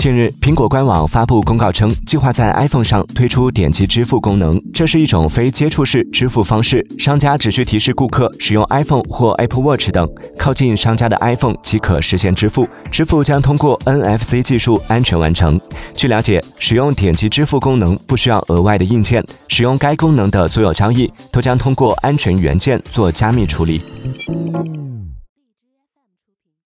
近日，苹果官网发布公告称，计划在 iPhone 上推出点击支付功能。这是一种非接触式支付方式，商家只需提示顾客使用 iPhone 或 Apple Watch 等，靠近商家的 iPhone 即可实现支付。支付将通过 NFC 技术安全完成。据了解，使用点击支付功能不需要额外的硬件，使用该功能的所有交易都将通过安全元件做加密处理。